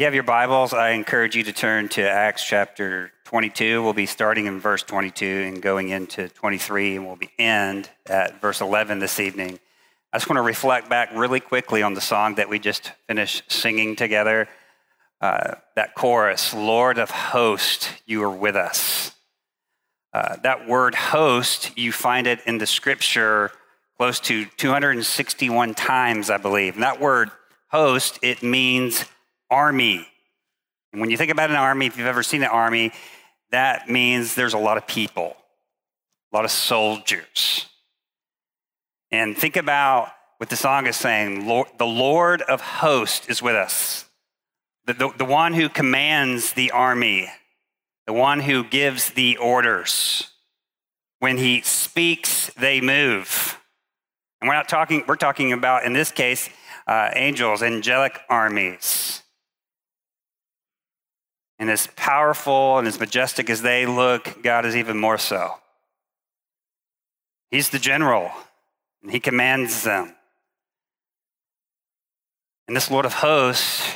You have your Bibles, I encourage you to turn to Acts chapter 22. We'll be starting in verse 22 and going into 23, and we'll be end at verse 11 this evening. I just want to reflect back really quickly on the song that we just finished singing together. Uh, that chorus, Lord of hosts, you are with us. Uh, that word host, you find it in the scripture close to 261 times, I believe. And that word host, it means army. And when you think about an army, if you've ever seen an army, that means there's a lot of people, a lot of soldiers. And think about what the song is saying Lord, the Lord of hosts is with us, the, the, the one who commands the army, the one who gives the orders. When he speaks, they move. And we're not talking, we're talking about, in this case, uh, angels, angelic armies. And as powerful and as majestic as they look, God is even more so. He's the general, and he commands them. And this Lord of hosts,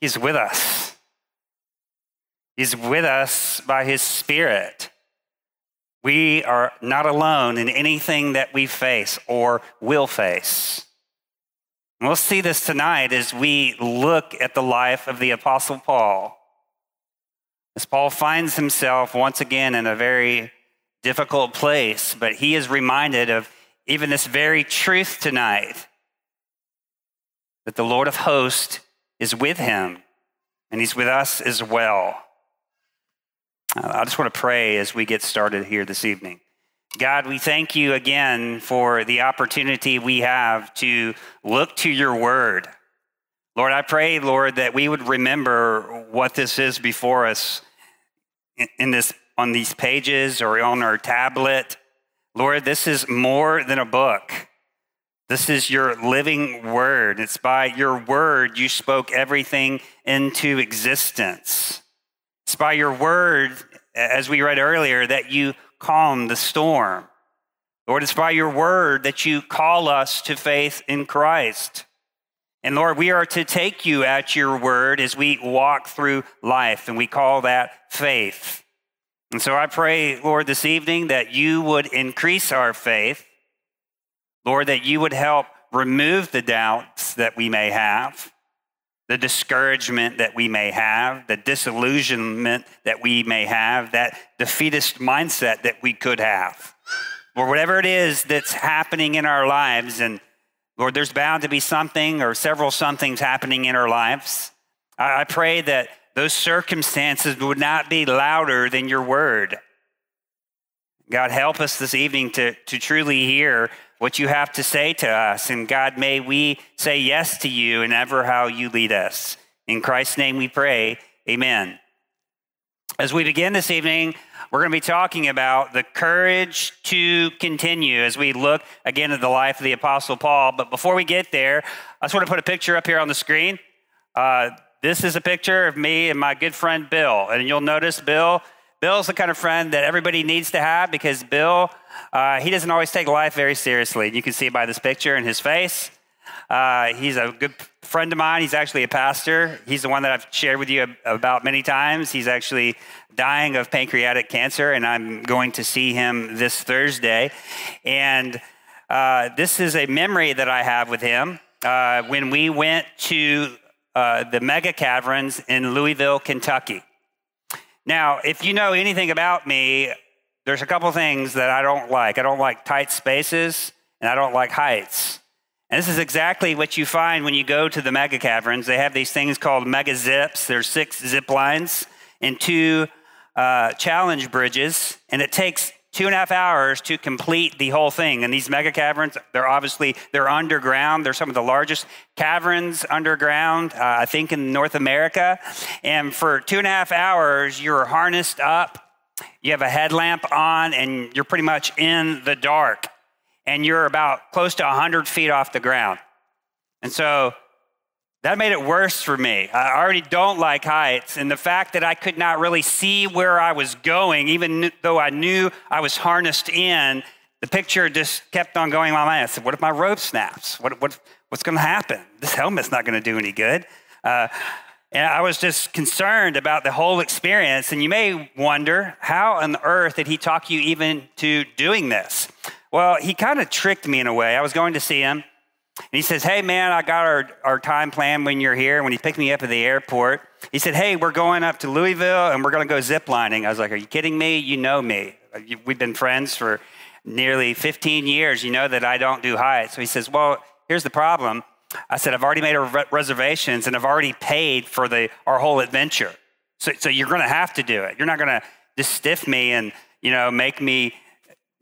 he's with us. He's with us by his Spirit. We are not alone in anything that we face or will face. And we'll see this tonight as we look at the life of the Apostle Paul. As Paul finds himself once again in a very difficult place, but he is reminded of even this very truth tonight that the Lord of hosts is with him and he's with us as well. Uh, I just want to pray as we get started here this evening. God, we thank you again for the opportunity we have to look to your word. Lord, I pray, Lord, that we would remember what this is before us in this on these pages or on our tablet. Lord, this is more than a book. This is your living word. It's by your word you spoke everything into existence. It's by your word, as we read earlier, that you calm the storm. Lord, it's by your word that you call us to faith in Christ. And Lord, we are to take you at your word as we walk through life, and we call that faith. And so I pray, Lord, this evening that you would increase our faith. Lord, that you would help remove the doubts that we may have the discouragement that we may have, the disillusionment that we may have, that defeatist mindset that we could have, or whatever it is that's happening in our lives. And Lord, there's bound to be something or several somethings happening in our lives. I pray that those circumstances would not be louder than your word. God, help us this evening to, to truly hear what you have to say to us. And God, may we say yes to you and ever how you lead us. In Christ's name we pray. Amen. As we begin this evening, we're going to be talking about the courage to continue as we look again at the life of the Apostle Paul. But before we get there, I just want to put a picture up here on the screen. Uh, this is a picture of me and my good friend Bill. And you'll notice Bill Bill's the kind of friend that everybody needs to have because Bill, uh, he doesn't always take life very seriously. You can see by this picture in his face. Uh, he's a good friend of mine. He's actually a pastor. He's the one that I've shared with you about many times. He's actually dying of pancreatic cancer, and I'm going to see him this Thursday. And uh, this is a memory that I have with him uh, when we went to uh, the mega caverns in Louisville, Kentucky. Now, if you know anything about me, there's a couple things that I don't like. I don't like tight spaces and I don't like heights. And this is exactly what you find when you go to the mega caverns. They have these things called mega zips. There's six zip lines and two uh, challenge bridges, and it takes two and a half hours to complete the whole thing. And these mega caverns, they're obviously they're underground. They're some of the largest caverns underground, uh, I think, in North America. And for two and a half hours, you're harnessed up. You have a headlamp on, and you're pretty much in the dark. And you're about close to 100 feet off the ground. And so that made it worse for me. I already don't like heights, and the fact that I could not really see where I was going, even though I knew I was harnessed in, the picture just kept on going in my mind. I said, What if my rope snaps? What, what, what's going to happen? This helmet's not going to do any good. Uh, And I was just concerned about the whole experience. And you may wonder, how on earth did he talk you even to doing this? Well, he kind of tricked me in a way. I was going to see him, and he says, Hey, man, I got our, our time planned when you're here. When he picked me up at the airport, he said, Hey, we're going up to Louisville and we're going to go ziplining. I was like, Are you kidding me? You know me. We've been friends for nearly 15 years. You know that I don't do heights. So he says, Well, here's the problem. I said, I've already made reservations and I've already paid for the, our whole adventure. So, so you're going to have to do it. You're not going to just stiff me and, you know, make me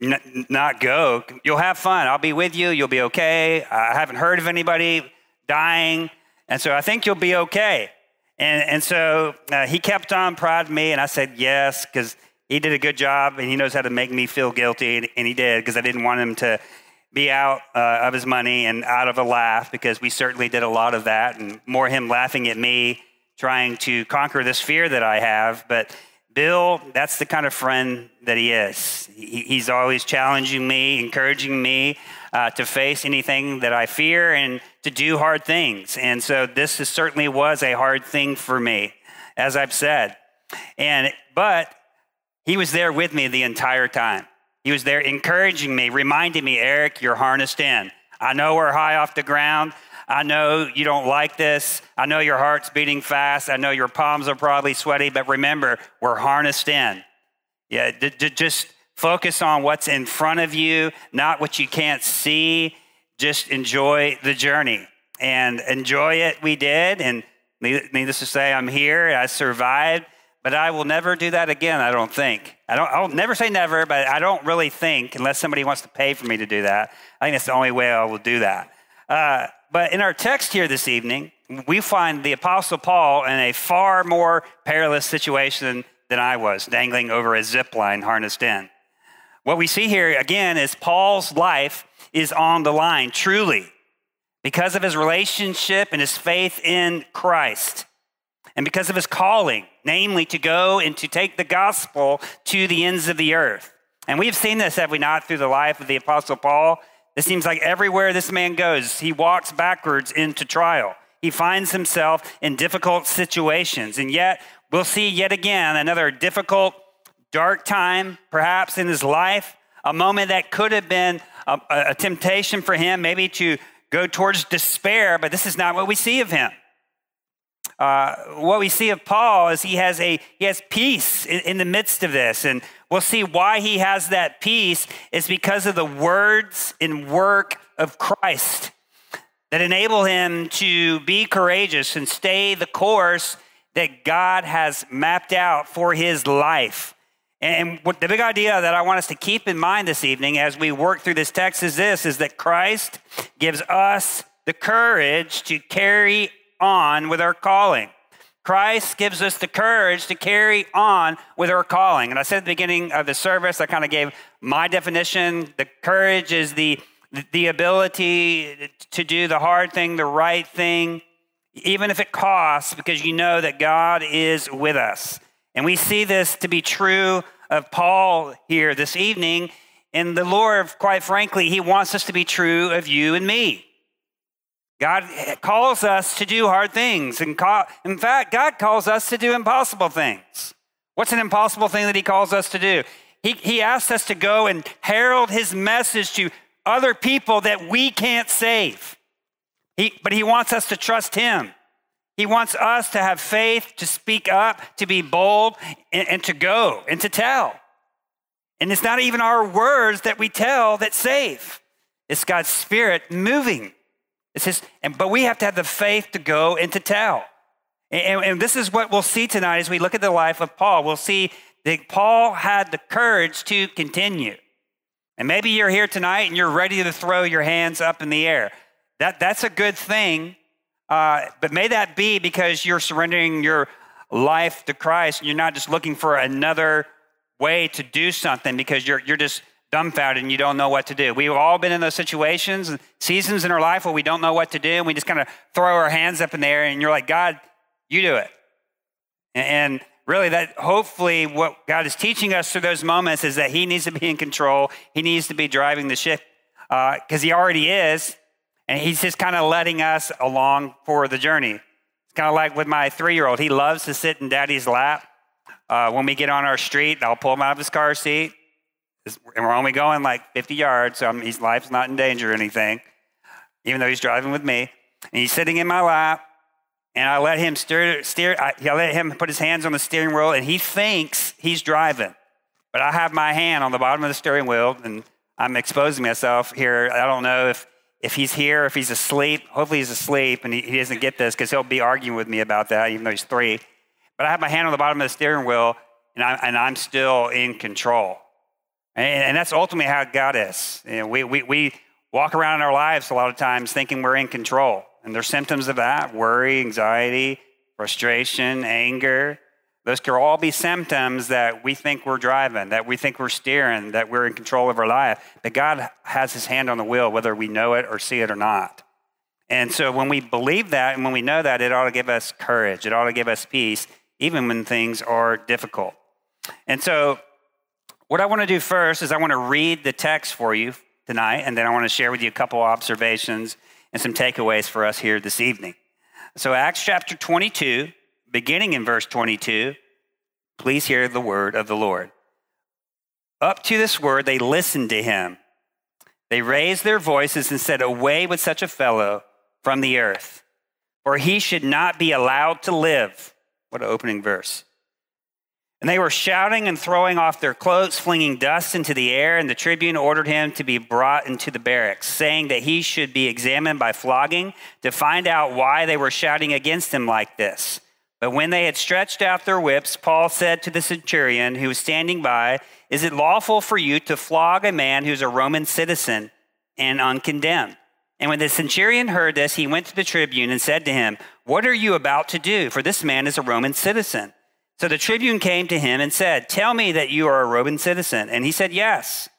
n- not go. You'll have fun. I'll be with you. You'll be okay. I haven't heard of anybody dying. And so I think you'll be okay. And, and so uh, he kept on prodding me, and I said yes, because he did a good job and he knows how to make me feel guilty. And he did, because I didn't want him to be out uh, of his money and out of a laugh because we certainly did a lot of that and more him laughing at me trying to conquer this fear that I have. But Bill, that's the kind of friend that he is. He, he's always challenging me, encouraging me uh, to face anything that I fear and to do hard things. And so this is, certainly was a hard thing for me, as I've said. And but he was there with me the entire time. He was there encouraging me, reminding me, Eric, you're harnessed in. I know we're high off the ground. I know you don't like this. I know your heart's beating fast. I know your palms are probably sweaty, but remember, we're harnessed in. Yeah, d- d- just focus on what's in front of you, not what you can't see. Just enjoy the journey and enjoy it. We did. And needless to say, I'm here. I survived. But I will never do that again, I don't think. I don't, I'll never say never, but I don't really think, unless somebody wants to pay for me to do that, I think that's the only way I will do that. Uh, but in our text here this evening, we find the Apostle Paul in a far more perilous situation than I was, dangling over a zip line harnessed in. What we see here again is Paul's life is on the line, truly, because of his relationship and his faith in Christ and because of his calling, namely to go and to take the gospel to the ends of the earth. And we've seen this, have we not, through the life of the Apostle Paul? It seems like everywhere this man goes, he walks backwards into trial. He finds himself in difficult situations. And yet, we'll see yet again another difficult, dark time, perhaps in his life, a moment that could have been a, a temptation for him, maybe to go towards despair, but this is not what we see of him uh, what we see of Paul is he has a he has peace in, in the midst of this, and we'll see why he has that peace is because of the words and work of Christ that enable him to be courageous and stay the course that God has mapped out for his life. And the big idea that I want us to keep in mind this evening as we work through this text is this is that Christ gives us the courage to carry on with our calling. Christ gives us the courage to carry on with our calling. And I said at the beginning of the service, I kind of gave my definition. The courage is the, the ability to do the hard thing, the right thing, even if it costs, because you know that God is with us. And we see this to be true of Paul here this evening. And the Lord, quite frankly, he wants us to be true of you and me. God calls us to do hard things. And call, in fact, God calls us to do impossible things. What's an impossible thing that He calls us to do? He, he asks us to go and herald His message to other people that we can't save. He, but He wants us to trust Him. He wants us to have faith, to speak up, to be bold, and, and to go and to tell. And it's not even our words that we tell that save, it's God's Spirit moving. It says, and, but we have to have the faith to go and to tell. And, and this is what we'll see tonight as we look at the life of Paul. We'll see that Paul had the courage to continue. And maybe you're here tonight and you're ready to throw your hands up in the air. That, that's a good thing. Uh, but may that be because you're surrendering your life to Christ and you're not just looking for another way to do something because you're, you're just dumbfounded and you don't know what to do. We've all been in those situations, seasons in our life where we don't know what to do, and we just kind of throw our hands up in the air, and you're like, God, you do it. And really, that hopefully what God is teaching us through those moments is that He needs to be in control. He needs to be driving the ship because uh, He already is, and He's just kind of letting us along for the journey. It's kind of like with my three year old. He loves to sit in daddy's lap. Uh, when we get on our street, I'll pull him out of his car seat. And we're only going like 50 yards, so his life's not in danger or anything, even though he's driving with me. And he's sitting in my lap, and I let him steer, steer I, I let him put his hands on the steering wheel, and he thinks he's driving. But I have my hand on the bottom of the steering wheel, and I'm exposing myself here. I don't know if, if he's here, if he's asleep. Hopefully, he's asleep and he, he doesn't get this because he'll be arguing with me about that, even though he's three. But I have my hand on the bottom of the steering wheel, and, I, and I'm still in control. And, and that's ultimately how God is. You know, we, we, we walk around in our lives a lot of times thinking we're in control. And there's symptoms of that worry, anxiety, frustration, anger. Those could all be symptoms that we think we're driving, that we think we're steering, that we're in control of our life. But God has his hand on the wheel, whether we know it or see it or not. And so when we believe that and when we know that, it ought to give us courage. It ought to give us peace, even when things are difficult. And so, what I want to do first is I want to read the text for you tonight, and then I want to share with you a couple observations and some takeaways for us here this evening. So, Acts chapter 22, beginning in verse 22, please hear the word of the Lord. Up to this word, they listened to him. They raised their voices and said, Away with such a fellow from the earth, for he should not be allowed to live. What an opening verse. And they were shouting and throwing off their clothes, flinging dust into the air, and the tribune ordered him to be brought into the barracks, saying that he should be examined by flogging to find out why they were shouting against him like this. But when they had stretched out their whips, Paul said to the centurion who was standing by, Is it lawful for you to flog a man who's a Roman citizen and uncondemned? And when the centurion heard this, he went to the tribune and said to him, What are you about to do? For this man is a Roman citizen. So the tribune came to him and said, Tell me that you are a Roman citizen. And he said, Yes.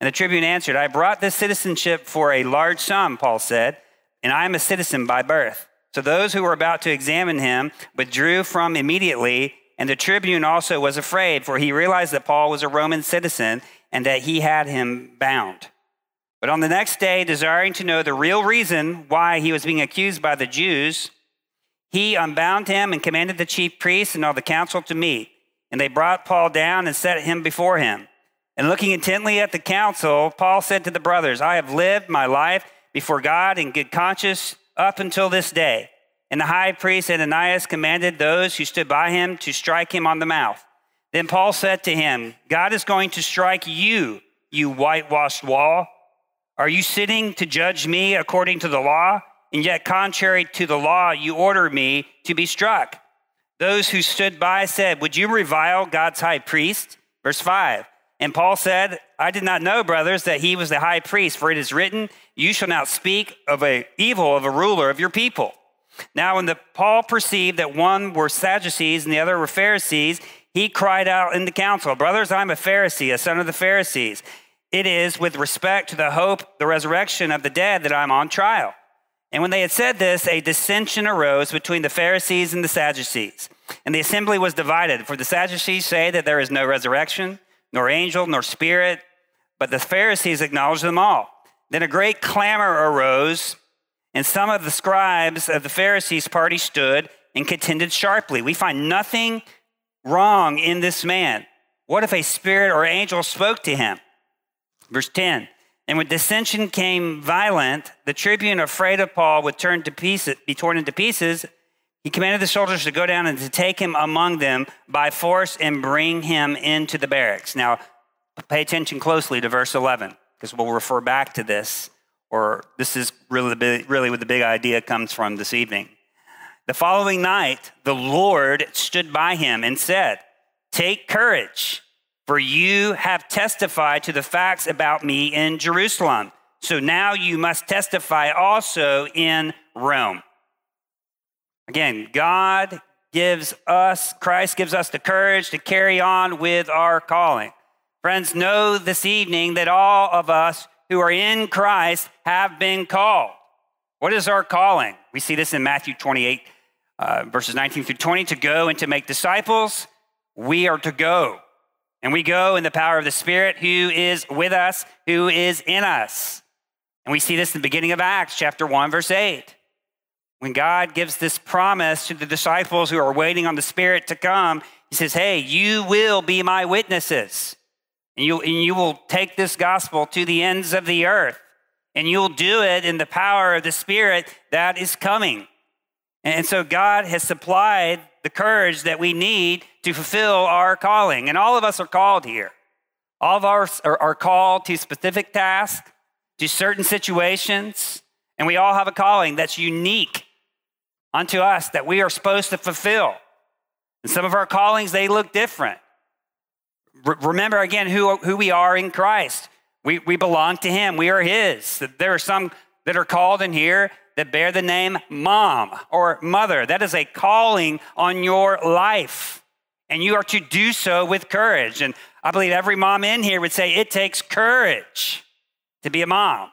And the tribune answered, I brought this citizenship for a large sum, Paul said, and I am a citizen by birth. So those who were about to examine him withdrew from immediately, and the tribune also was afraid, for he realized that Paul was a Roman citizen and that he had him bound. But on the next day, desiring to know the real reason why he was being accused by the Jews, he unbound him and commanded the chief priests and all the council to meet. And they brought Paul down and set him before him. And looking intently at the council, Paul said to the brothers, I have lived my life before God in good conscience up until this day. And the high priest Ananias commanded those who stood by him to strike him on the mouth. Then Paul said to him, God is going to strike you, you whitewashed wall. Are you sitting to judge me according to the law? And yet, contrary to the law, you order me to be struck. Those who stood by said, Would you revile God's high priest? Verse 5. And Paul said, I did not know, brothers, that he was the high priest, for it is written, You shall not speak of a evil of a ruler of your people. Now, when the, Paul perceived that one were Sadducees and the other were Pharisees, he cried out in the council, Brothers, I'm a Pharisee, a son of the Pharisees. It is with respect to the hope, the resurrection of the dead, that I'm on trial. And when they had said this, a dissension arose between the Pharisees and the Sadducees. And the assembly was divided, for the Sadducees say that there is no resurrection, nor angel, nor spirit, but the Pharisees acknowledge them all. Then a great clamor arose, and some of the scribes of the Pharisees' party stood and contended sharply. We find nothing wrong in this man. What if a spirit or angel spoke to him? Verse 10 and when dissension came violent, the tribune, afraid of Paul, would turn to pieces, be torn into pieces. He commanded the soldiers to go down and to take him among them by force and bring him into the barracks. Now, pay attention closely to verse 11, because we'll refer back to this, or this is really, really what the big idea comes from this evening. The following night, the Lord stood by him and said, Take courage. For you have testified to the facts about me in Jerusalem. So now you must testify also in Rome. Again, God gives us, Christ gives us the courage to carry on with our calling. Friends, know this evening that all of us who are in Christ have been called. What is our calling? We see this in Matthew 28, uh, verses 19 through 20 to go and to make disciples. We are to go. And we go in the power of the Spirit who is with us, who is in us. And we see this in the beginning of Acts, chapter 1, verse 8. when God gives this promise to the disciples who are waiting on the Spirit to come, He says, Hey, you will be my witnesses. And you, and you will take this gospel to the ends of the earth. And you'll do it in the power of the Spirit that is coming. And so God has supplied the courage that we need to fulfill our calling. And all of us are called here. All of us are, are called to specific tasks, to certain situations, and we all have a calling that's unique unto us that we are supposed to fulfill. And some of our callings, they look different. remember again who, who we are in Christ. We, we belong to Him, we are His. There are some that are called in here that bear the name mom or mother. That is a calling on your life. And you are to do so with courage. And I believe every mom in here would say it takes courage to be a mom.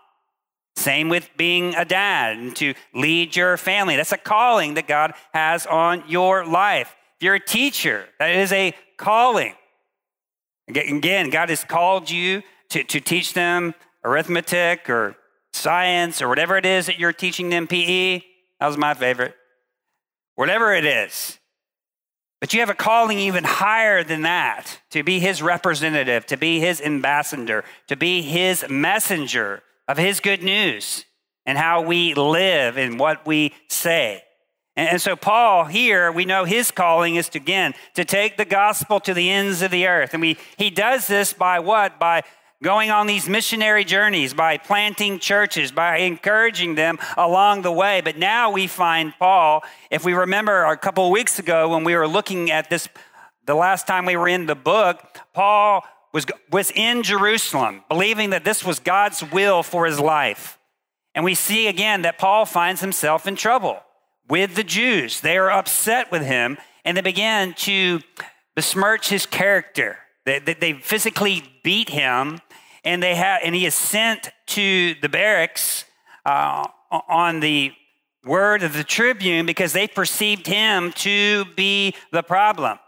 Same with being a dad and to lead your family. That's a calling that God has on your life. If you're a teacher, that is a calling. Again, God has called you to, to teach them arithmetic or science or whatever it is that you're teaching them, PE. That was my favorite. Whatever it is. But you have a calling even higher than that to be his representative, to be his ambassador, to be his messenger of his good news and how we live and what we say. And, so, Paul here, we know his calling is to, again, to take the gospel to the ends of the earth. And we, he does this by what? By going on these missionary journeys, by planting churches, by encouraging them along the way. But now we find Paul, if we remember a couple of weeks ago when we were looking at this, the last time we were in the book, Paul was, was in Jerusalem, believing that this was God's will for his life. And we see again that Paul finds himself in trouble with the Jews. They are upset with him and they begin to besmirch his character. They, they, they physically beat him and, they have, and he is sent to the barracks uh, on the word of the tribune because they perceived him to be the problem.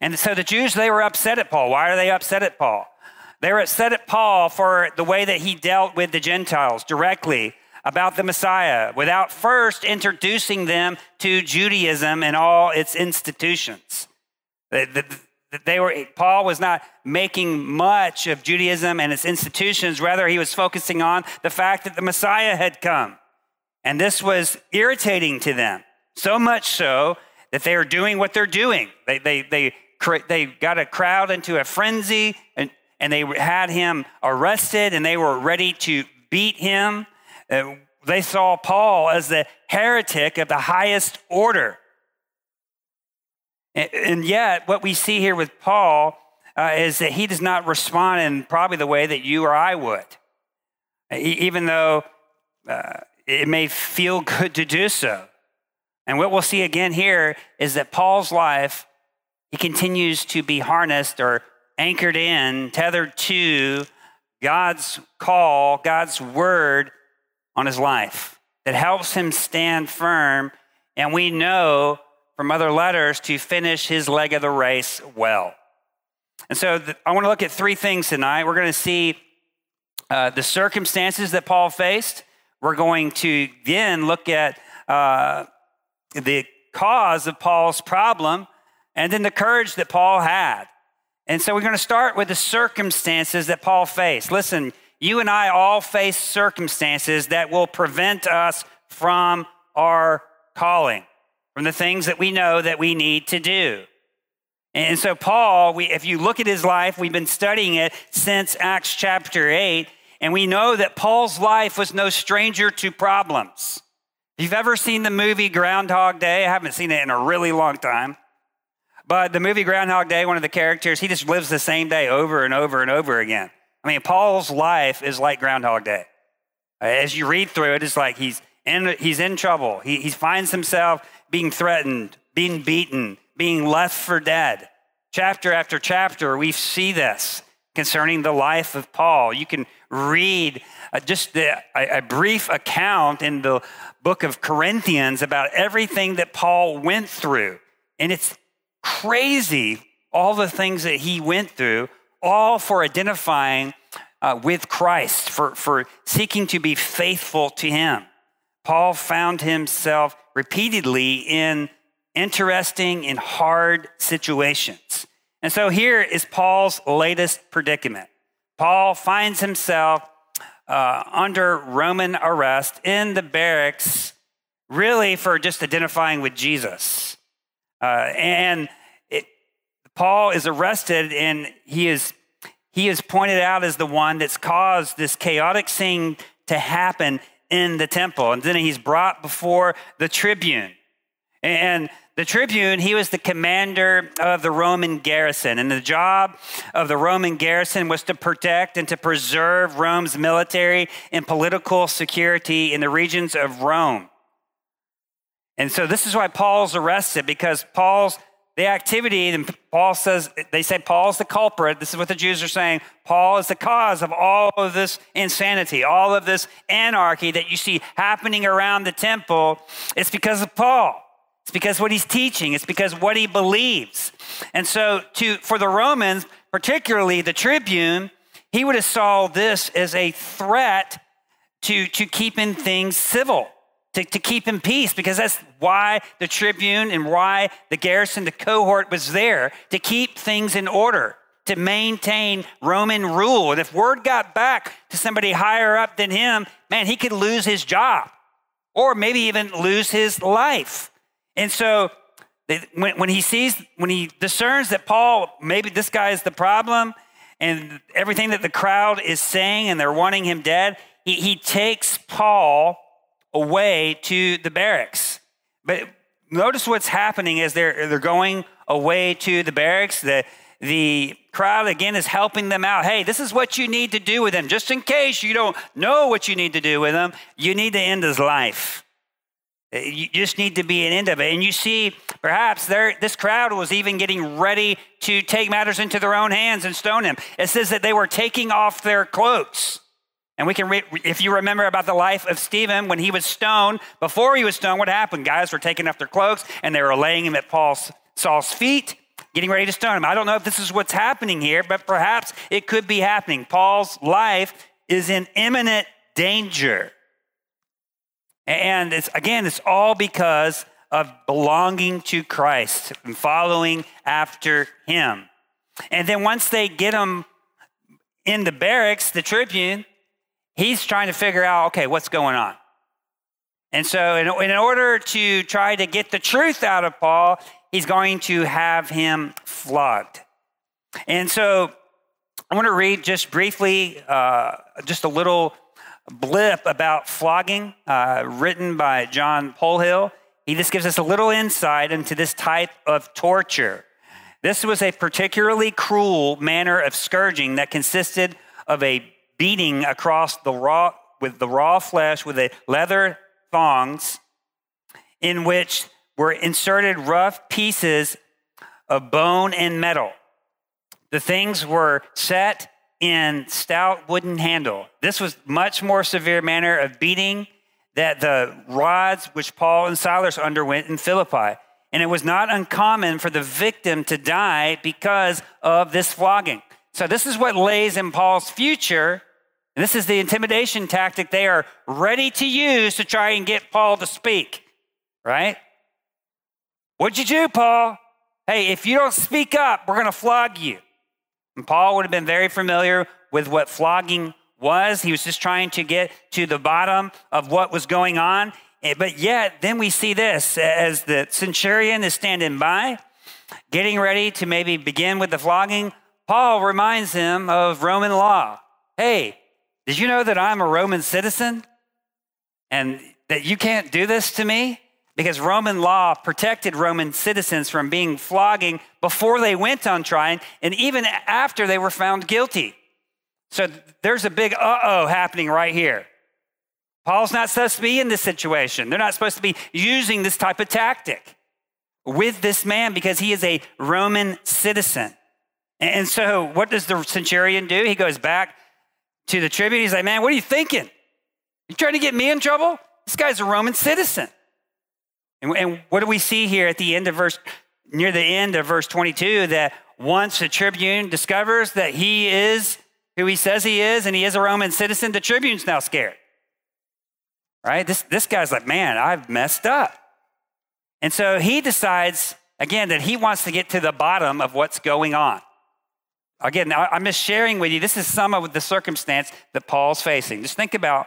And so the Jews, they were upset at Paul. Why are they upset at Paul? They were upset at Paul for the way that he dealt with the Gentiles directly about the Messiah without first introducing them to Judaism and all its institutions. They were, Paul was not making much of Judaism and its institutions. Rather, he was focusing on the fact that the Messiah had come. And this was irritating to them, so much so that they are doing what they're doing. They, they, they, they got a crowd into a frenzy and, and they had him arrested and they were ready to beat him. Uh, they saw Paul as the heretic of the highest order. And, yet, what we see here with Paul uh, is that he does not respond in probably the way that you or I would, even though uh, it may feel good to do so. And what we'll see again here is that Paul's life, he continues to be harnessed or anchored in, tethered to God's call, God's word on his life that helps him stand firm. And we know from other letters to finish his leg of the race well. And so the, I want to look at three things tonight. We're going to see uh, the circumstances that Paul faced. We're going to then look at uh, the cause of Paul's problem and then the courage that Paul had. And so we're going to start with the circumstances that Paul faced. Listen, you and I all face circumstances that will prevent us from our calling, from the things that we know that we need to do. And so, Paul, we, if you look at his life, we've been studying it since Acts chapter 8, and we know that Paul's life was no stranger to problems. If you've ever seen the movie Groundhog Day, I haven't seen it in a really long time. But the movie Groundhog Day, one of the characters, he just lives the same day over and over and over again. I mean, Paul's life is like Groundhog Day. As you read through it, it's like he's in, he's in trouble. He, he finds himself being threatened, being beaten, being left for dead. Chapter after chapter, we see this concerning the life of Paul. You can read uh, just the, a, brief account in the book of Corinthians about everything that Paul went through. And it's crazy, all the things that he went through, all for identifying uh, with Christ, for, for seeking to be faithful to him. Paul found himself repeatedly in interesting and hard situations. And so here is Paul's latest predicament. Paul finds himself uh, under Roman arrest in the barracks, really for just identifying with Jesus. Uh, and it, Paul is arrested, and he is he is pointed out as the one that's caused this chaotic scene to happen in the temple. And then he's brought before the tribune. And the tribune, he was the commander of the Roman garrison. And the job of the Roman garrison was to protect and to preserve Rome's military and political security in the regions of Rome. And so this is why Paul's arrested, because Paul's the activity, and Paul says, they say Paul's the culprit. This is what the Jews are saying. Paul is the cause of all of this insanity, all of this anarchy that you see happening around the temple. It's because of Paul. It's because what he's teaching. It's because what he believes. And so to, for the Romans, particularly the tribune, he would have saw this as a threat to, to keeping things civil to, to keep in peace because that's why the tribune and why the garrison, the cohort was there to keep things in order, to maintain Roman rule. And if word got back to somebody higher up than him, man, he could lose his job or maybe even lose his life. And so when, when he sees, when he discerns that Paul, maybe this guy is the problem, and everything that the crowd is saying and they're wanting him dead, he, he takes Paul away to the barracks. But notice what's happening as they're, they're going away to the barracks. The, the crowd again is helping them out. Hey, this is what you need to do with him. Just in case you don't know what you need to do with him, you need to end his life. Uh, you just need to be an end of it. And you see, perhaps this crowd was even getting ready to take matters into their own hands and stone him. It says that they were taking off their cloaks. And we can read, if you remember about the life of Stephen, when he was stoned, before he was stoned, what happened? Guys were taking off their cloaks and they were laying him at Paul's, Saul's feet, getting ready to stone him. I don't know if this is what's happening here, but perhaps it could be happening. Paul's life is in imminent danger. And it's, again, it's all because of belonging to Christ and following after him. And then once they get him in the barracks, the tribune, he's trying to figure out, okay, what's going on? And so, in, in order to try to get the truth out of Paul, he's going to have him flogged. And so, I want to read just briefly, uh, just a little blip about flogging uh, written by John Polhill. He just gives us a little insight into this type of torture. This was a particularly cruel manner of scourging that consisted of a beating across the raw with the raw flesh with a leather thongs in which were inserted rough pieces of bone and metal. The things were set in stout wooden handle. This was much more severe manner of beating that the rods which Paul and Silas underwent in Philippi. And it was not uncommon for the victim to die because of this flogging. So, this is what lays in Paul's future. This is the intimidation tactic they are ready to use to try and get Paul to speak, right? What'd you do, Paul? Hey, if you don't speak up, we're going to flog you. And Paul would have been very familiar with what flogging was. He was just trying to get to the bottom of what was going on. Eh, but yet, then we see this as the centurion is standing by, getting ready to maybe begin with the flogging. Paul reminds him of Roman law. Hey, did you know that I'm a Roman citizen and that you can't do this to me? Because Roman law protected Roman citizens from being flogging before they went on trial and even after they were found guilty. So there's a big uh oh happening right here. Paul's not supposed to be in this situation. They're not supposed to be using this type of tactic with this man because he is a Roman citizen. And so, what does the centurion do? He goes back to the tribune. He's like, Man, what are you thinking? You trying to get me in trouble? This guy's a Roman citizen. And, and what do we see here at the end of verse, near the end of verse 22? That once the tribune discovers that he is who he says he is and he is a Roman citizen, the tribune's now scared. right? This, this guy's like, man, I've messed up. And so he decides, again, that he wants to get to the bottom of what's going on. Again, I'm just sharing with you, this is some of the circumstance that Paul's facing. Just think about,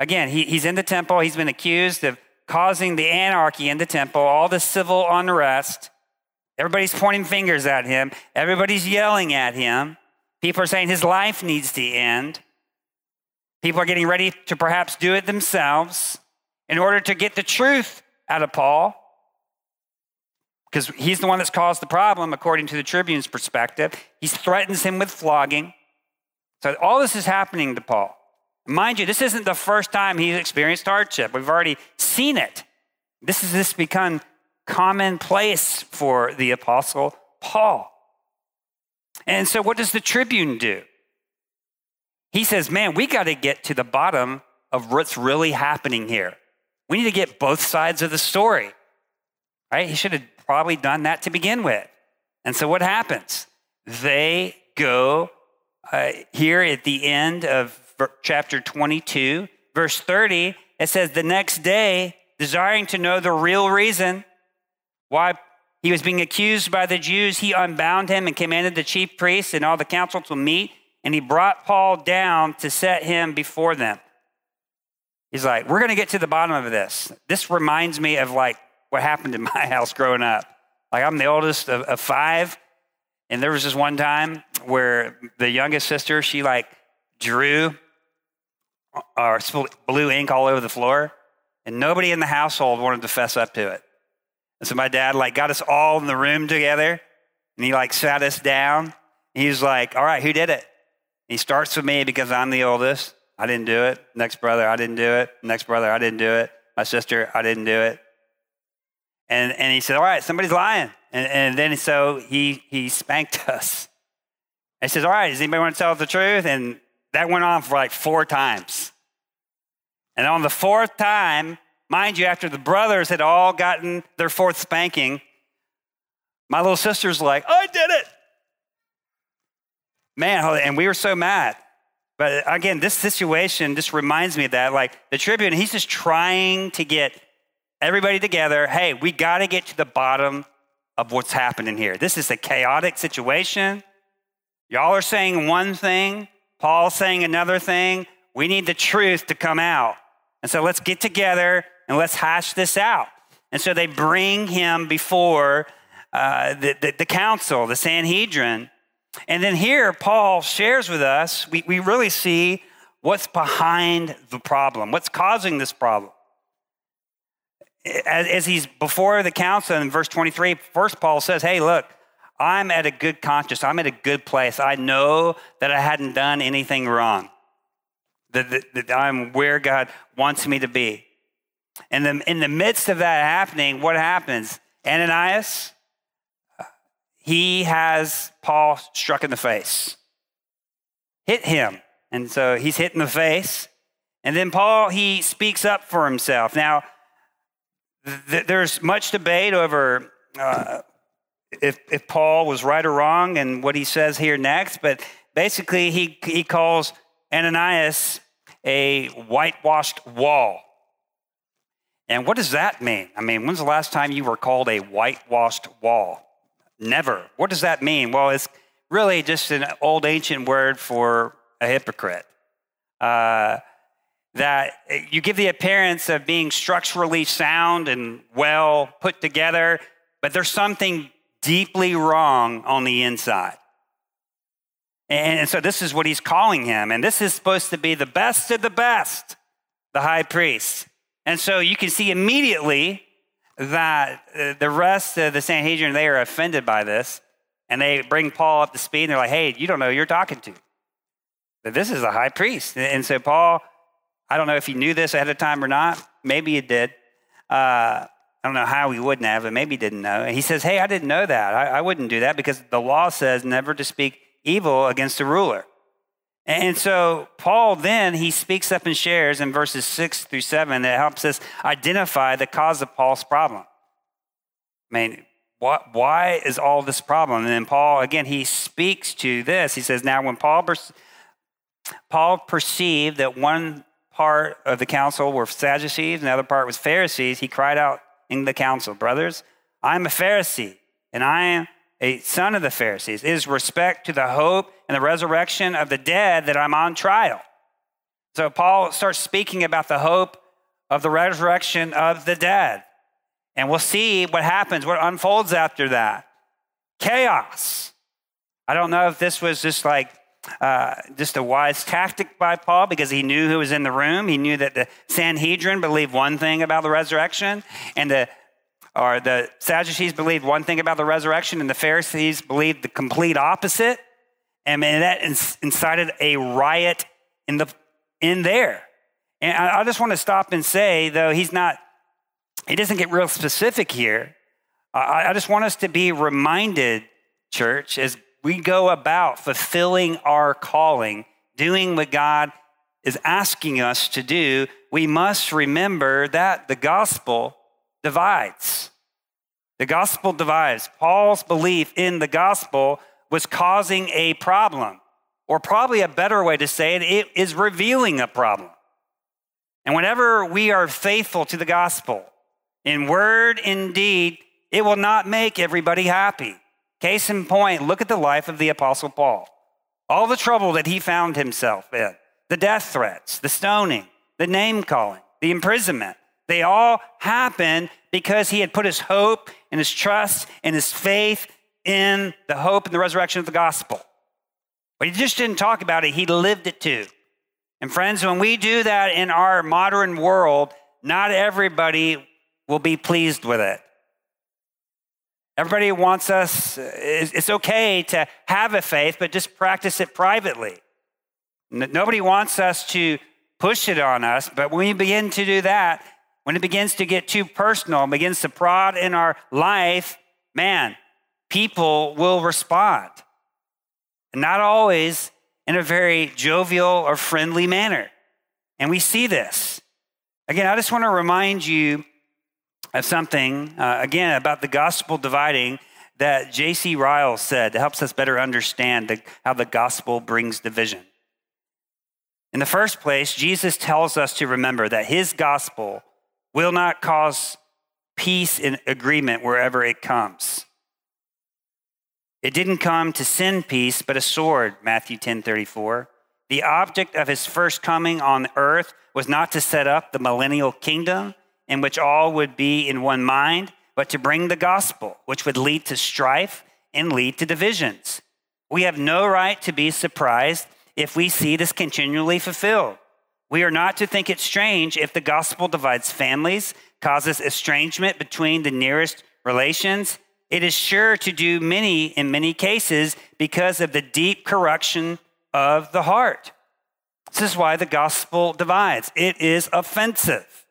again, he, he's in the temple, he's been accused of causing the anarchy in the temple, all the civil unrest. Everybody's pointing fingers at him, everybody's yelling at him. People are saying his life needs to end. People are getting ready to perhaps do it themselves in order to get the truth out of Paul, because he's the one that's caused the problem, according to the tribune's perspective. He threatens him with flogging. So all this is happening to Paul. Mind you, this isn't the first time he's experienced hardship. We've already seen it. This has this become commonplace for the apostle Paul. And so what does the tribune do? He says, Man, we got to get to the bottom of what's really happening here. We need to get both sides of the story. Right? He should have probably done that to begin with. And so what happens? They go uh, here at the end of chapter 22, verse 30. It says, The next day, desiring to know the real reason why he was being accused by the Jews, he unbound him and commanded the chief priests and all the council to meet and he brought Paul down to set him before them. He's like, We're going to get to the bottom of this. This reminds me of like what happened in my house growing up. Like, I'm the oldest of, of five. And there was this one time where the youngest sister, she like drew uh, uh, or blue ink all over the floor, and nobody in the household wanted to fess up to it. And so my dad like got us all in the room together, and he like sat us down. He's like, "All right, who did it?" He starts with me because I'm the oldest. I didn't do it. Next brother, I didn't do it. Next brother, I didn't do it. My sister, I didn't do it. And, and he said, All right, somebody's lying. And, and then so he, he spanked us. He says, All right, does anybody want to tell us the truth? And that went on for like four times. And on the fourth time, mind you, after the brothers had all gotten their fourth spanking, my little sister's like, I did it. Man, and we were so mad. But again, this situation just reminds me of that. Like the tribune, he's just trying to get everybody together. Hey, we got to get to the bottom of what's happening here. This is a chaotic situation. Y'all are saying one thing, Paul's saying another thing. We need the truth to come out. And so let's get together and let's hash this out. And so they bring him before uh, the, the, the council, the Sanhedrin. And then here, Paul shares with us, we, we really see what's behind the problem, what's causing this problem. As, as he's before the council in verse 23, first Paul says, Hey, look, I'm at a good conscience. I'm at a good place. I know that I hadn't done anything wrong, that, that, that I'm where God wants me to be. And then in the midst of that happening, what happens? Ananias, he has Paul struck in the face, hit him. And so he's hit in the face. And then Paul, he speaks up for himself. Now, th- there's much debate over uh, if, if Paul was right or wrong and what he says here next, but basically, he, he calls Ananias a whitewashed wall. And what does that mean? I mean, when's the last time you were called a whitewashed wall? Never. What does that mean? Well, it's really just an old ancient word for a hypocrite. Uh, that you give the appearance of being structurally sound and well put together, but there's something deeply wrong on the inside. And so this is what he's calling him. And this is supposed to be the best of the best, the high priest. And so you can see immediately that uh, the rest of the Sanhedrin, they are offended by this. And they bring Paul up to speed and they're like, hey, you don't know who you're talking to. This is a high priest. And so Paul, I don't know if he knew this ahead of time or not. Maybe he did. Uh, I don't know how he wouldn't have, but maybe he didn't know. And he says, hey, I didn't know that. I, I wouldn't do that because the law says never to speak evil against the ruler. And so Paul then he speaks up and shares in verses six through seven that helps us identify the cause of Paul's problem. I mean, what, why is all this problem? And then Paul again he speaks to this. He says, "Now when Paul Paul perceived that one part of the council were Sadducees, and the other part was Pharisees, he cried out in the council, Brothers, I'm a Pharisee, and I am a son of the Pharisees. It is respect to the hope and the resurrection of the dead that I'm on trial. So Paul starts speaking about the hope of the resurrection of the dead. And we'll see what happens, what unfolds after that. Chaos. I don't know if this was just like uh, just a wise tactic by Paul because he knew who was in the room. He knew that the Sanhedrin believed one thing about the resurrection, and the or the Sadducees believed one thing about the resurrection, and the Pharisees believed the complete opposite. And that incited a riot in the in there. And I just want to stop and say, though he's not, he doesn't get real specific here. I just want us to be reminded, church, as we go about fulfilling our calling, doing what God is asking us to do, we must remember that the gospel divides. The gospel divides. Paul's belief in the gospel was causing a problem, or probably a better way to say it, it is revealing a problem. And whenever we are faithful to the gospel, in word and deed, it will not make everybody happy. Case in point, look at the life of the Apostle Paul. All the trouble that he found himself in, the death threats, the stoning, the name calling, the imprisonment, they all happened because he had put his hope and his trust and his faith in the hope and the resurrection of the gospel. But he just didn't talk about it, he lived it too. And friends, when we do that in our modern world, not everybody will be pleased with it. Everybody wants us, it's okay to have a faith, but just practice it privately. Nobody wants us to push it on us, but when we begin to do that, when it begins to get too personal, begins to prod in our life, man, people will respond. And not always in a very jovial or friendly manner. And we see this. Again, I just want to remind you of something, uh, again, about the gospel dividing that J.C. Ryle said that helps us better understand the, how the gospel brings division. In the first place, Jesus tells us to remember that his gospel will not cause peace and agreement wherever it comes. It didn't come to send peace, but a sword, Matthew 10 34. The object of his first coming on earth was not to set up the millennial kingdom, in which all would be in one mind, but to bring the gospel, which would lead to strife and lead to divisions. We have no right to be surprised if we see this continually fulfilled. We are not to think it strange if the gospel divides families, causes estrangement between the nearest relations. It is sure to do many in many cases because of the deep corruption of the heart. This is why the gospel divides. It is offensive.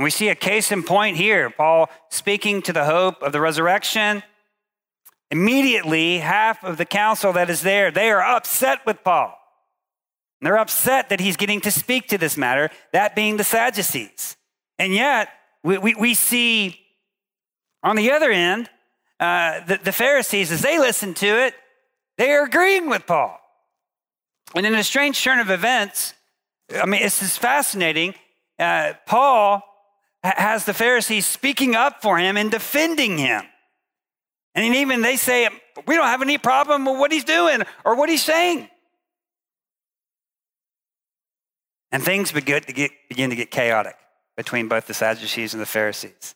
And we see a case in point here Paul speaking to the hope of the resurrection. Immediately, half of the council that is there, they are upset with Paul. And they're upset that he's getting to speak to this matter, that being the Sadducees. And yet, we, we, we see on the other end, uh, the, the Pharisees, as they listen to it, they are agreeing with Paul. And in a strange turn of events, I mean, this is fascinating. Uh, Paul has the Pharisees speaking up for him and defending him. And even they say, we don't have any problem with what he's doing or what he's saying. And things begin to get, begin to get chaotic between both the Sadducees and the Pharisees.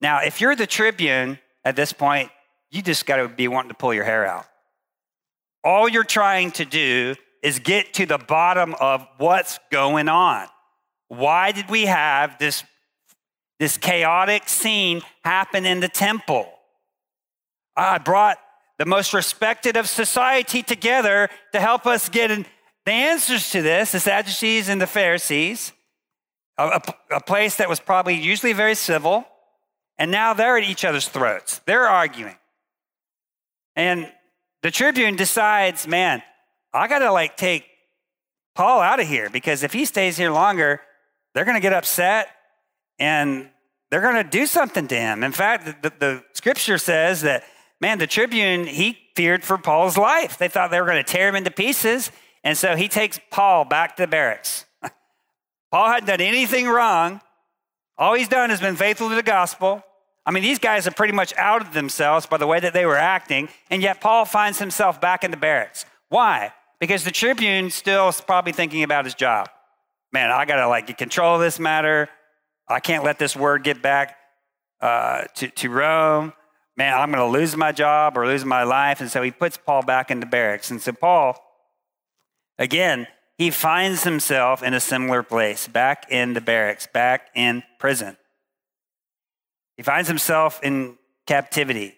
Now, if you're the tribune at this point, you just got to be wanting to pull your hair out. All you're trying to do is get to the bottom of what's going on. Why did we have this this chaotic scene happened in the temple. I brought the most respected of society together to help us get the answers to this the Sadducees and the Pharisees, a, a, a place that was probably usually very civil, and now they're at each other's throats. They're arguing. And the tribune decides, man, I got to like take Paul out of here because if he stays here longer, they're going to get upset and they're going to do something to him. In fact, the, the, scripture says that, man, the tribune, he feared for Paul's life. They thought they were going to tear him into pieces. And so he takes Paul back to the barracks. Paul hadn't done anything wrong. All he's done has been faithful to the gospel. I mean, these guys are pretty much out of themselves by the way that they were acting, and yet Paul finds himself back in the barracks. Why? Because the tribune still is probably thinking about his job. Man, I gotta like get control of this matter. I can't let this word get back uh, to, to Rome. Man, I'm gonna lose my job or lose my life. And so he puts Paul back in the barracks. And so Paul, again, he finds himself in a similar place, back in the barracks, back in prison. He finds himself in captivity.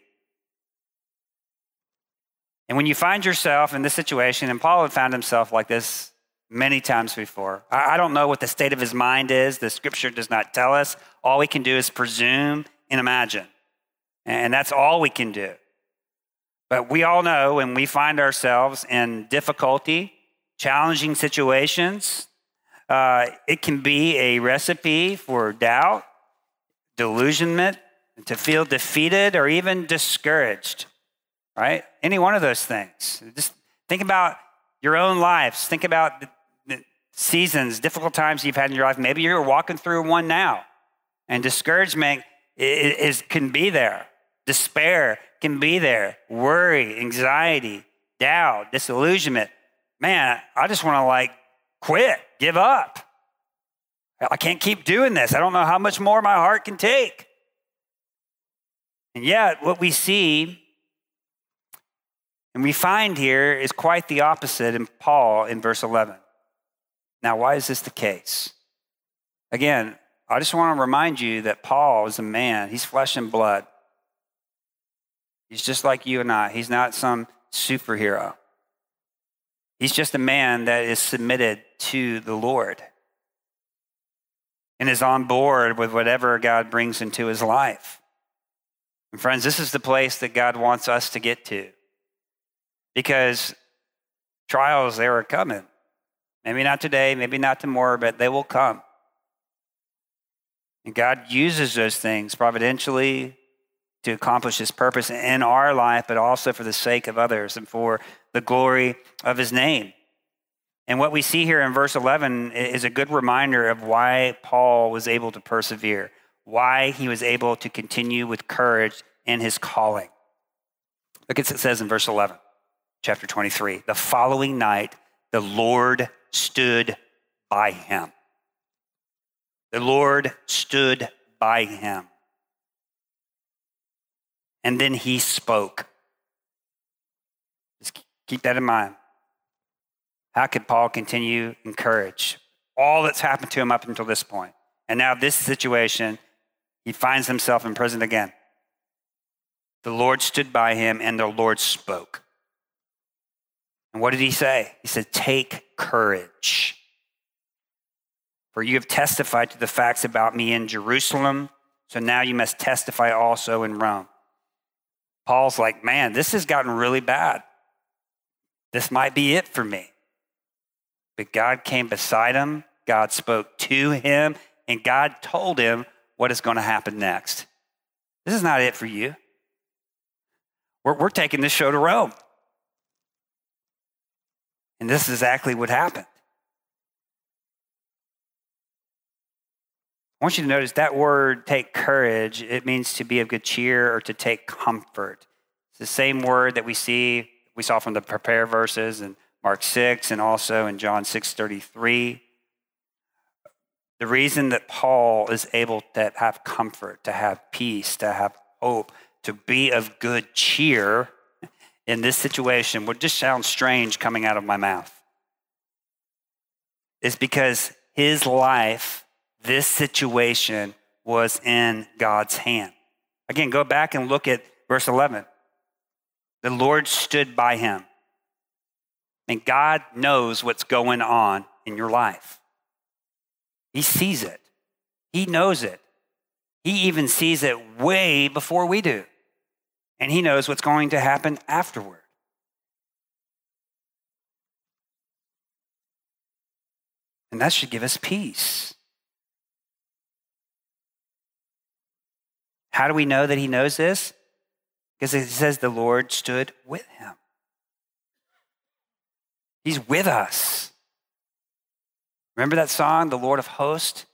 And when you find yourself in this situation, and Paul had found himself like this many times before, I don't know what the state of his mind is. The scripture does not tell us. All we can do is presume and imagine. And that's all we can do. But we all know when we find ourselves in difficulty, challenging situations. Uh, it can be a recipe for doubt, delusionment, to feel defeated or even discouraged, right? Any one of those things. Just think about your own lives. Think about seasons, difficult times you've had in your life. Maybe you're walking through one now, and discouragement is, can be there. Despair can be there. Worry, anxiety, doubt, disillusionment man, I just want to like quit, give up. I can't keep doing this. I don't know how much more my heart can take. And yet, what we see and we find here is quite the opposite in Paul in verse 11. Now, why is this the case? Again, I just want to remind you that Paul is a man, he's flesh and blood. He's just like you and I, he's not some superhero. He's just a man that is submitted to the Lord and is on board with whatever God brings into his life. And friends, this is the place that God wants us to get to because trials, they are coming. Maybe not today, maybe not tomorrow, but they will come. And God uses those things providentially to accomplish his purpose in our life, but also for the sake of others and for the glory of his name. And what we see here in verse 11 is a good reminder of why Paul was able to persevere, why he was able to continue with courage in his calling. Look at what it says in verse 11, chapter 23. The following night, the Lord stood by him. The Lord stood by him. And then he spoke. Just keep that in mind. How could Paul continue encourage all that's happened to him up until this point? And now, this situation, he finds himself in prison again. The Lord stood by him and the Lord spoke. And what did he say? He said, Take courage. For you have testified to the facts about me in Jerusalem, so now you must testify also in Rome. Paul's like, Man, this has gotten really bad. This might be it for me. But God came beside him, God spoke to him, and God told him what is going to happen next. This is not it for you. We're, we're taking this show to Rome. And this is exactly what happened. I want you to notice that word, take courage, it means to be of good cheer or to take comfort. It's the same word that we see, we saw from the prepare verses and Mark 6 and also in John 6:33. The reason that Paul is able to have comfort, to have peace, to have hope, to be of good cheer in this situation would just sound strange coming out of my mouth. Is because his life, this situation was in God's hand. Again, go back and look at verse 11. The Lord stood by him. And God knows what's going on in your life. He sees it, He knows it. He even sees it way before we do. And He knows what's going to happen afterward. And that should give us peace. How do we know that he knows this? Because it says the Lord stood with him. He's with us. Remember that song, The Lord of Hosts?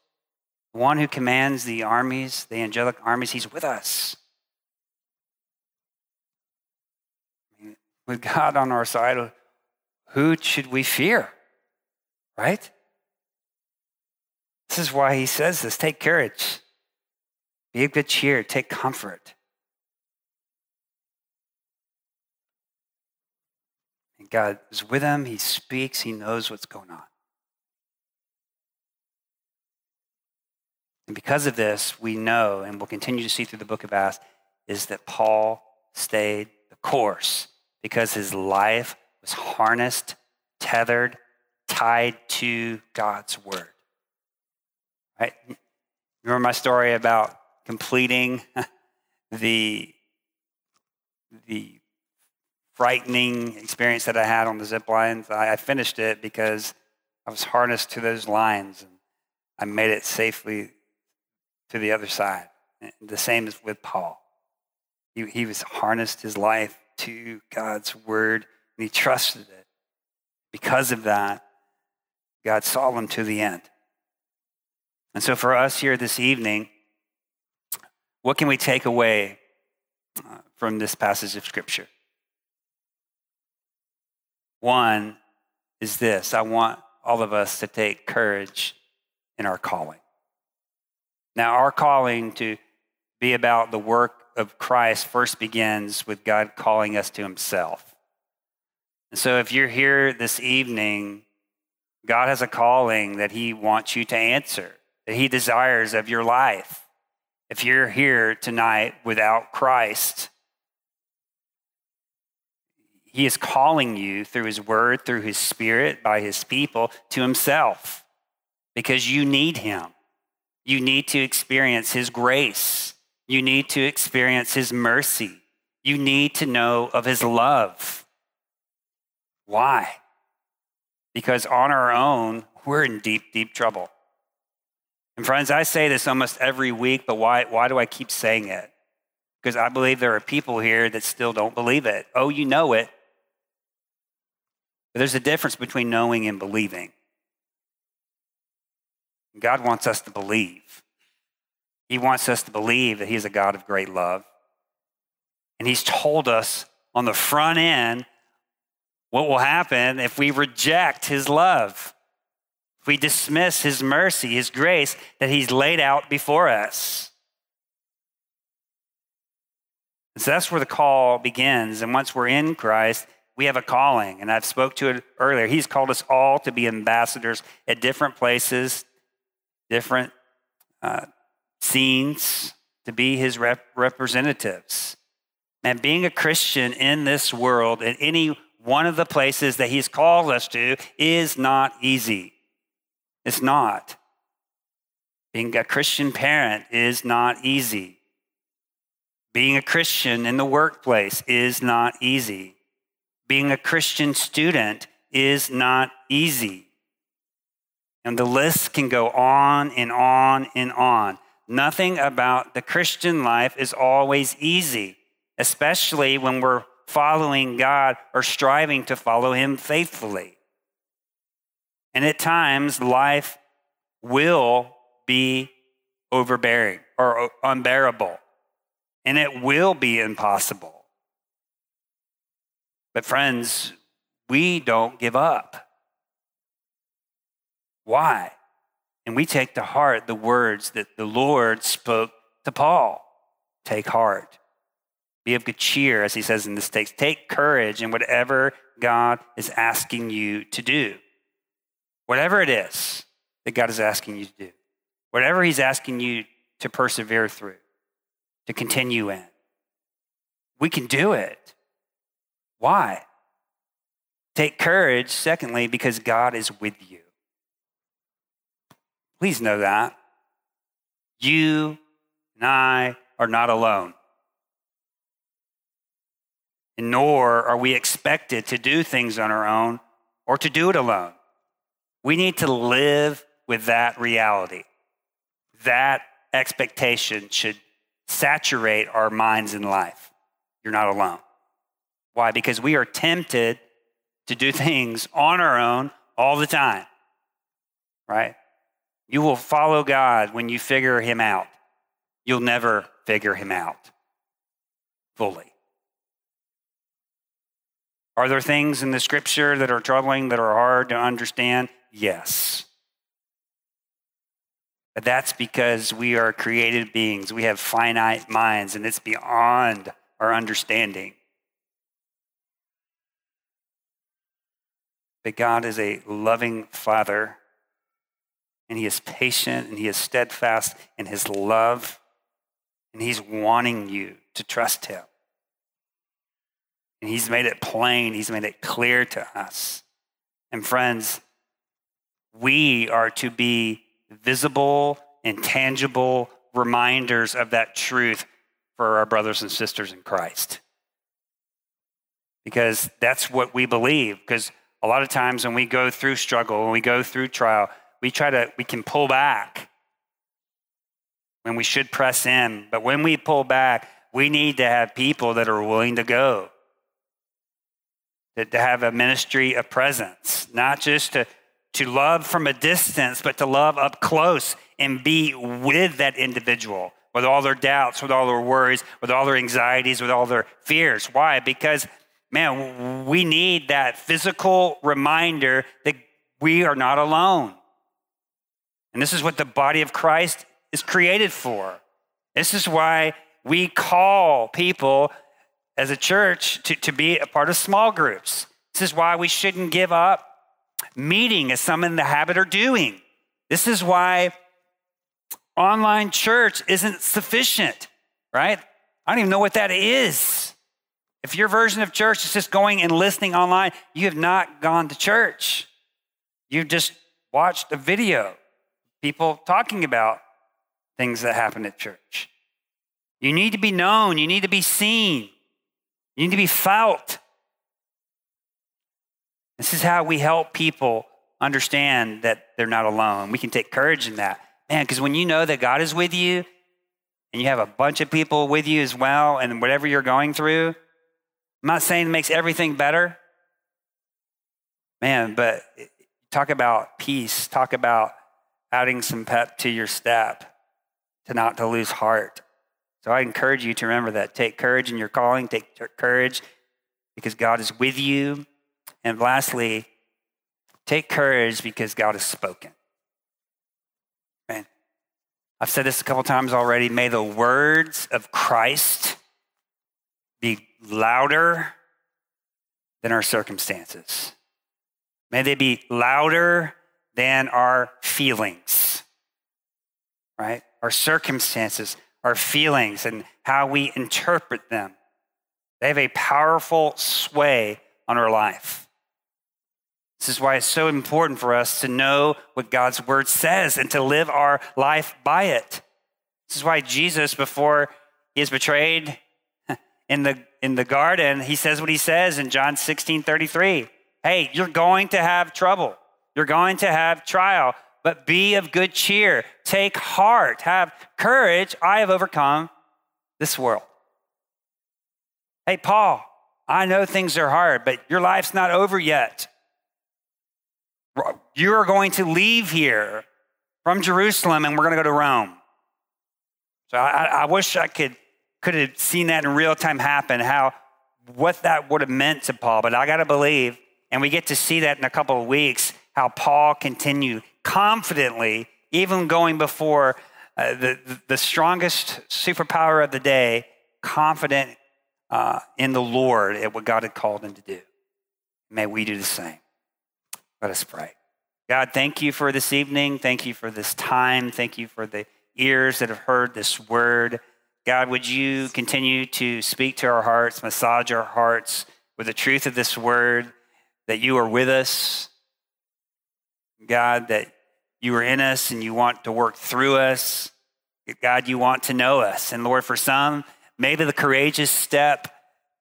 The one who commands the armies, the angelic armies, he's with us. With God on our side, who should we fear? Right? This is why he says this take courage, be of good cheer, take comfort. And God is with him, he speaks, he knows what's going on. And because of this, we know, and we'll continue to see through the book of Acts, is that Paul stayed the course because his life was harnessed, tethered, tied to God's word. Right? Remember my story about completing the, the frightening experience that I had on the zip lines? I finished it because I was harnessed to those lines and I made it safely to the other side. The same as with Paul. He, he was harnessed his life to God's word and he trusted it. Because of that, God saw him to the end. And so, for us here this evening, what can we take away uh, from this passage of Scripture? One is this I want all of us to take courage in our calling. Now, our calling to be about the work of Christ first begins with God calling us to Himself. And so, if you're here this evening, God has a calling that He wants you to answer that He desires of your life. If you're here tonight without Christ, He is calling you through His Word, through His Spirit, by His people to Himself because you need Him. You need to experience His grace. You need to experience His mercy. You need to know of His love. Why? Because on our own, we're in deep, deep trouble. And friends, I say this almost every week, but why, why do I keep saying it? Because I believe there are people here that still don't believe it. Oh, you know it. But there's a difference between knowing and believing. God wants us to believe. He wants us to believe that He's a God of great love. And He's told us on the front end what will happen if we reject His love if we dismiss his mercy, his grace that he's laid out before us. And so that's where the call begins. And once we're in Christ, we have a calling. And I've spoke to it earlier. He's called us all to be ambassadors at different places, different uh, scenes, to be his rep- representatives. And being a Christian in this world, in any one of the places that he's called us to, is not easy. It's not. Being a Christian parent is not easy. Being a Christian in the workplace is not easy. Being a Christian student is not easy. And the list can go on and on and on. Nothing about the Christian life is always easy, especially when we're following God or striving to follow Him faithfully. And at times, life will be overbearing or unbearable, and it will be impossible. But, friends, we don't give up. Why? And we take to heart the words that the Lord spoke to Paul take heart. Be of good cheer, as he says in this text. Take courage in whatever God is asking you to do. Whatever it is that God is asking you to do, whatever He's asking you to persevere through, to continue in, we can do it. Why? Take courage, secondly, because God is with you. Please know that. You and I are not alone. And nor are we expected to do things on our own or to do it alone. We need to live with that reality. That expectation should saturate our minds in life. You're not alone. Why? Because we are tempted to do things on our own all the time. right? You will follow God when you figure him out. You'll never figure him out fully. Are there things in the scripture that are troubling, that are hard to understand? Yes. But that's because we are created beings. We have finite minds, and it's beyond our understanding. But God is a loving Father, and He is patient, and He is steadfast in His love, and He's wanting you to trust Him. And He's made it plain, He's made it clear to us. And friends, we are to be visible and tangible reminders of that truth for our brothers and sisters in Christ. Because that's what we believe. Because a lot of times when we go through struggle, when we go through trial, we try to, we can pull back when we should press in. But when we pull back, we need to have people that are willing to go, to, to have a ministry of presence, not just to to love from a distance, but to love up close and be with that individual with all their doubts, with all their worries, with all their anxieties, with all their fears. Why? Because, man, we need that physical reminder that we are not alone. And this is what the body of Christ is created for. This is why we call people as a church to, to be a part of small groups. This is why we shouldn't give up meeting as some in the habit are doing. This is why online church isn't sufficient, right? I don't even know what that is. If your version of church is just going and listening online, you have not gone to church. You've just watched a video, people talking about things that happen at church. You need to be known, you need to be seen, you need to be felt. This is how we help people understand that they're not alone. We can take courage in that. Man, because when you know that God is with you and you have a bunch of people with you as well, and whatever you're going through, I'm not saying it makes everything better. Man, but talk about peace, talk about adding some pep to your step, to not to lose heart. So I encourage you to remember that. Take courage in your calling, take courage because God is with you and lastly, take courage because God has spoken. Man, I've said this a couple times already. May the words of Christ be louder than our circumstances. May they be louder than our feelings, right? Our circumstances, our feelings, and how we interpret them. They have a powerful sway on our life. This is why it's so important for us to know what God's word says and to live our life by it. This is why Jesus, before he is betrayed in the, in the garden, he says what he says in John 16 33. Hey, you're going to have trouble, you're going to have trial, but be of good cheer. Take heart, have courage. I have overcome this world. Hey, Paul, I know things are hard, but your life's not over yet. You are going to leave here from Jerusalem and we're going to go to Rome. So I, I wish I could, could have seen that in real time happen, how what that would have meant to Paul. But I got to believe, and we get to see that in a couple of weeks, how Paul continued confidently, even going before uh, the, the strongest superpower of the day, confident uh, in the Lord at what God had called him to do. May we do the same. Let us pray. God, thank you for this evening. Thank you for this time. Thank you for the ears that have heard this word. God, would you continue to speak to our hearts, massage our hearts with the truth of this word, that you are with us. God, that you are in us and you want to work through us. God, you want to know us. And Lord, for some, maybe the courageous step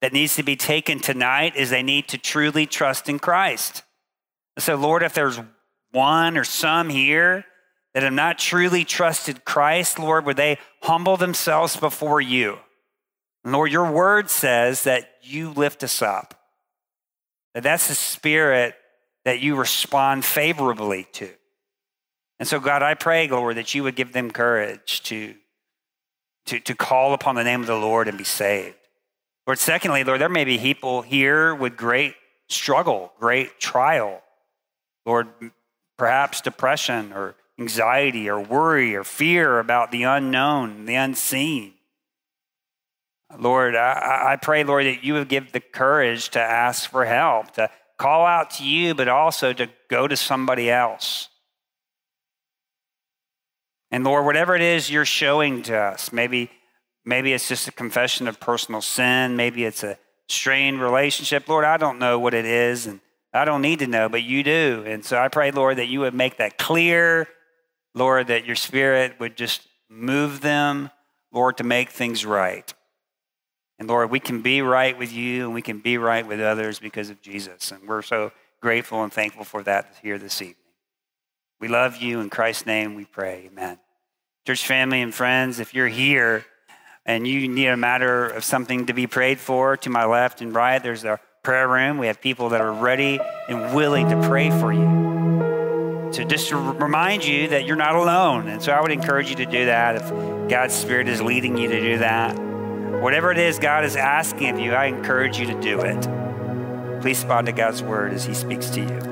that needs to be taken tonight is they need to truly trust in Christ. So, Lord, if there's one or some here that have not truly trusted Christ, Lord, would they humble themselves before you? Lord, your word says that you lift us up. That that's the spirit that you respond favorably to. And so, God, I pray, Lord, that you would give them courage to, to, to call upon the name of the Lord and be saved. Lord, secondly, Lord, there may be people here with great struggle, great trial. Lord, perhaps depression or anxiety or worry or fear about the unknown, the unseen. Lord, I, I, pray, Lord, that you would give the courage to ask for help, to call out to you, but also to go to somebody else. And Lord, whatever it is you're showing to us, maybe, maybe it's just a confession of personal sin, maybe it's a strained relationship. Lord, I don't know what it is, and I don't need to know, but you do. And so I pray, Lord, that you would make that clear, Lord, that your spirit would just move them, Lord, to make things right. And Lord, we can be right with you and we can be right with others because of Jesus. And we're so grateful and thankful for that here this evening. We love you. In Christ's name we pray. Amen. Church family and friends, if you're here and you need a matter of something to be prayed for, to my left and right, there's a prayer room. We have people that are ready and willing to pray for you. So just to remind you that you're not alone. And so I would encourage you to do that if God's Spirit is leading you to do that. Whatever it is God is asking of you, I encourage you to do it. Please respond to God's word as He speaks to you.